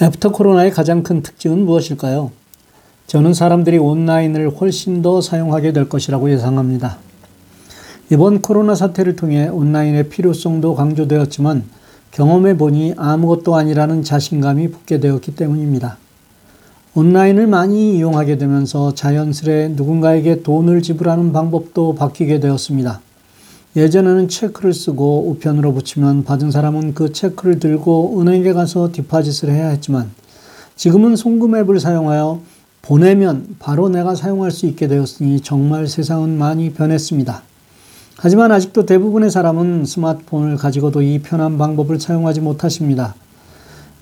After 코로나의 가장 큰 특징은 무엇일까요? 저는 사람들이 온라인을 훨씬 더 사용하게 될 것이라고 예상합니다. 이번 코로나 사태를 통해 온라인의 필요성도 강조되었지만 경험해 보니 아무것도 아니라는 자신감이 붙게 되었기 때문입니다. 온라인을 많이 이용하게 되면서 자연스레 누군가에게 돈을 지불하는 방법도 바뀌게 되었습니다. 예전에는 check를 쓰고 우편으로 부치면 받은 사람은 그 check를 들고 은행에 가서 deposit을 해야 했지만 지금은 송금 앱을 사용하여 보내면 바로 내가 사용할 수 있게 되었으니 정말 세상은 많이 변했습니다. 하지만 아직도 대부분의 사람은 스마트폰을 가지고도 이 편한 방법을 사용하지 못하십니다.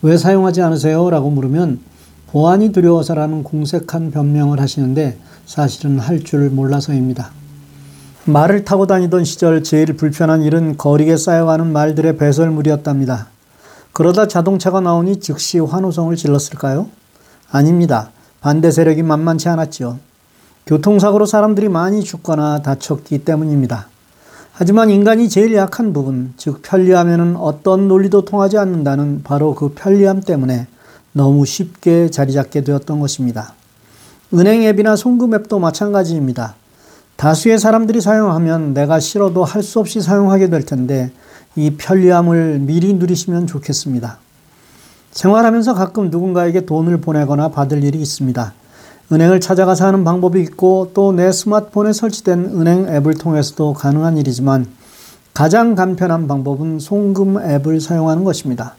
왜 사용하지 않으세요? 라고 물으면 보안이 두려워서라는 공색한 변명을 하시는데 사실은 할 줄 몰라서입니다. 말을 타고 다니던 시절 제일 불편한 일은 거리에 쌓여가는 말들의 배설물이었답니다. 그러다 자동차가 나오니 즉시 환호성을 질렀을까요? 아닙니다. 반대 세력이 만만치 않았지요. 교통사고로 사람들이 많이 죽거나 다쳤기 때문입니다. 하지만 인간이 제일 약한 부분, 즉 편리함에는 어떤 논리도 통하지 않는다는 바로 그 편리함 때문에 너무 쉽게 자리 잡게 되었던 것입니다. 은행 앱이나 송금 앱도 마찬가지입니다. 다수의 사람들이 사용하면 내가 싫어도 할 수 없이 사용하게 될 텐데 이 편리함을 미리 누리시면 좋겠습니다. 생활하면서 가끔 누군가에게 돈을 보내거나 받을 일이 있습니다. 은행을 찾아가서 하는 방법이 있고 또 내 스마트폰에 설치된 은행 앱을 통해서도 가능한 일이지만 가장 간편한 방법은 송금 앱을 사용하는 것입니다.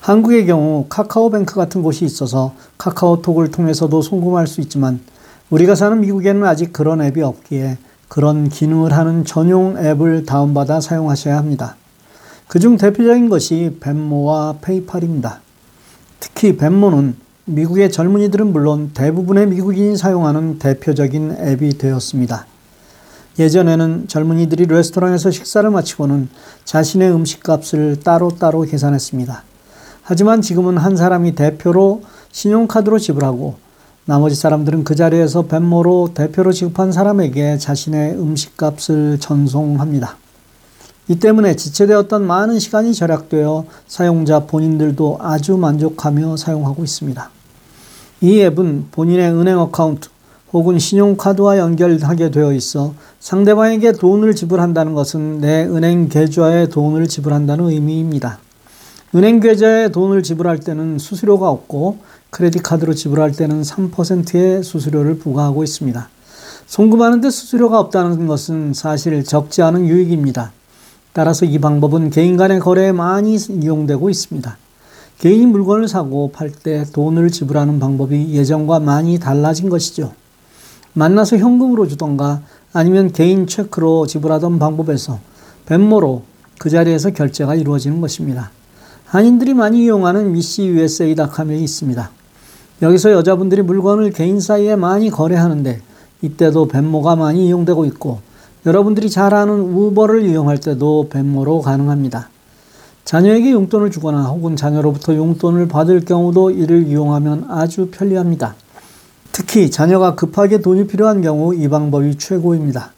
한국의 경우 카카오뱅크 같은 곳이 있어서 카카오톡을 통해서도 송금할 수 있지만 우리가 사는 미국에는 아직 그런 앱이 없기에 그런 기능을 하는 전용 앱을 다운받아 사용하셔야 합니다. 그중 대표적인 것이 벤모와 페이팔입니다. 특히 벤모는 미국의 젊은이들은 물론 대부분의 미국인이 사용하는 대표적인 앱이 되었습니다. 예전에는 젊은이들이 레스토랑에서 식사를 마치고는 자신의 음식값을 따로따로 계산했습니다. 하지만 지금은 한 사람이 대표로 신용카드로 지불하고 나머지 사람들은 그 자리에서 Venmo로 대표로 지급한 사람에게 자신의 음식값을 전송합니다. 이 때문에 지체되었던 많은 시간이 절약되어 사용자 본인들도 아주 만족하며 사용하고 있습니다. 이 앱은 본인의 은행 account 혹은 신용카드와 연결하게 되어 있어 상대방에게 돈을 지불한다는 것은 내 은행 계좌에 돈을 지불한다는 의미입니다. 은행 계좌에 돈을 지불할 때는 수수료가 없고 크레딧 카드로 지불할 때는 3%의 수수료를 부과하고 있습니다. 송금하는데 수수료가 없다는 것은 사실 적지 않은 유익입니다. 따라서 이 방법은 개인 간의 거래에 많이 이용되고 있습니다. 개인이 물건을 사고 팔 때 돈을 지불하는 방법이 예전과 많이 달라진 것이죠. 만나서 현금으로 주던가 아니면 개인 체크로 지불하던 방법에서 벤모로 그 자리에서 결제가 이루어지는 것입니다. 한인들이 많이 이용하는 미시USA.com이 있습니다. 여기서 여자분들이 물건을 개인 사이에 많이 거래하는데 이때도 벤모가 많이 이용되고 있고 여러분들이 잘 아는 우버를 이용할 때도 벤모로 가능합니다. 자녀에게 용돈을 주거나 혹은 자녀로부터 용돈을 받을 경우도 이를 이용하면 아주 편리합니다. 특히 자녀가 급하게 돈이 필요한 경우 이 방법이 최고입니다.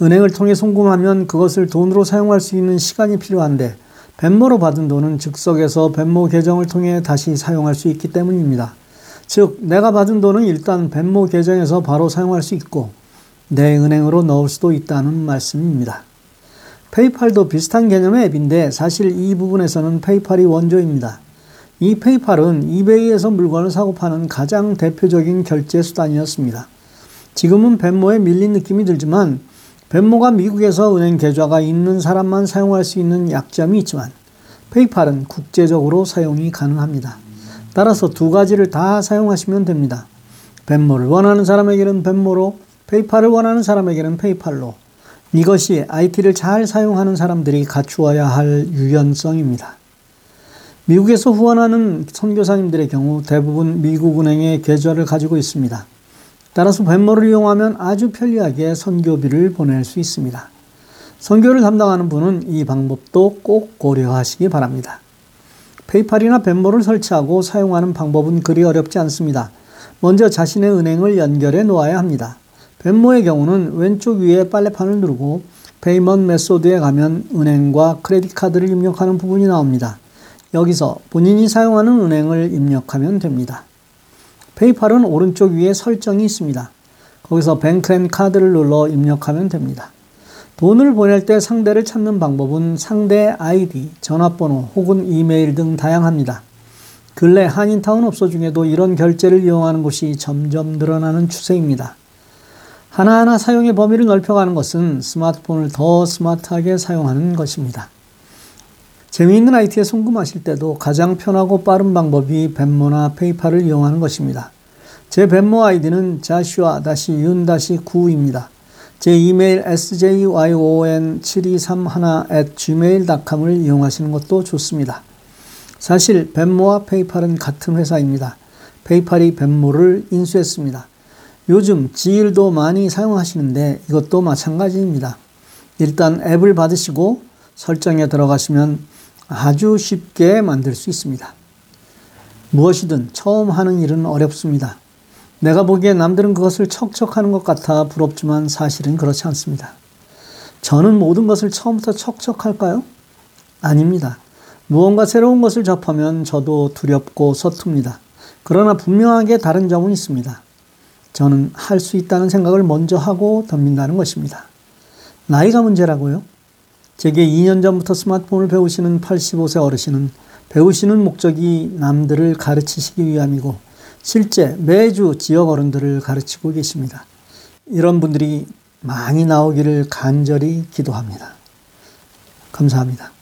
은행을 통해 송금하면 그것을 돈으로 사용할 수 있는 시간이 필요한데 벤모로 받은 돈은 즉석에서 벤모 계정을 통해 다시 사용할 수 있기 때문입니다. 즉, 내가 받은 돈은 일단 벤모 계정에서 바로 사용할 수 있고 내 은행으로 넣을 수도 있다는 말씀입니다. 페이팔도 비슷한 개념의 앱인데 사실 이 부분에서는 페이팔이 원조입니다. 이 페이팔은 이베이에서 물건을 사고 파는 가장 대표적인 결제 수단이었습니다. 지금은 벤모에 밀린 느낌이 들지만 벤모가 미국에서 은행 계좌가 있는 사람만 사용할 수 있는 약점이 있지만 페이팔은 국제적으로 사용이 가능합니다. 따라서 두 가지를 다 사용하시면 됩니다. 벤모를 원하는 사람에게는 벤모로, 페이팔을 원하는 사람에게는 페이팔로. 이것이 IT를 잘 사용하는 사람들이 갖추어야 할 유연성입니다. 미국에서 후원하는 선교사님들의 경우 대부분 미국 은행의 계좌를 가지고 있습니다. 따라서 Venmo를 이용하면 아주 편리하게 선교비를 보낼 수 있습니다. 선교를 담당하는 분은 이 방법도 꼭 고려하시기 바랍니다. PayPal이나 Venmo를 설치하고 사용하는 방법은 그리 어렵지 않습니다. 먼저 자신의 은행을 연결해 놓아야 합니다. Venmo의 경우는 왼쪽 위에 빨래판을 누르고 payment method에 가면 은행과 credit card를 입력하는 부분이 나옵니다. 여기서 본인이 사용하는 은행을 입력하면 됩니다. PayPal은 오른쪽 위에 설정이 있습니다. 거기서 bank and card를 눌러 입력하면 됩니다. 돈을 보낼 때 상대를 찾는 방법은 상대 아이디, 전화번호 혹은 이메일 등 다양합니다. 근래 한인타운 업소 중에도 이런 결제를 이용하는 곳이 점점 늘어나는 추세입니다. 하나하나 사용의 범위를 넓혀가는 것은 스마트폰을 더 스마트하게 사용하는 것입니다. 재미있는 IT에 궁금하실 때도 가장 편하고 빠른 방법이 Venmo나 PayPal을 이용하는 것입니다. 제 벤모 아이디는 joshua-yun-9입니다. 제 이메일 sjyon7231@gmail.com을 이용하시는 것도 좋습니다. 사실 벤모와 페이팔은 같은 회사입니다. 페이팔이 벤모를 인수했습니다. 요즘 지일도 많이 사용하시는데 이것도 마찬가지입니다. 일단 앱을 받으시고 설정에 들어가시면 아주 쉽게 만들 수 있습니다. 무엇이든 처음 하는 일은 어렵습니다. 내가 보기에 남들은 그것을 척척하는 것 같아 부럽지만 사실은 그렇지 않습니다. 저는 모든 것을 처음부터 척척할까요? 아닙니다. 무언가 새로운 것을 접하면 저도 두렵고 서툽니다. 그러나 분명하게 다른 점은 있습니다. 저는 할 수 있다는 생각을 먼저 하고 덤빈다는 것입니다. 나이가 문제라고요? 제게 2년 전부터 스마트폰을 배우시는 85세 어르신은 배우시는 목적이 남들을 가르치시기 위함이고 실제 매주 지역 어른들을 가르치고 계십니다. 이런 분들이 많이 나오기를 간절히 기도합니다. 감사합니다.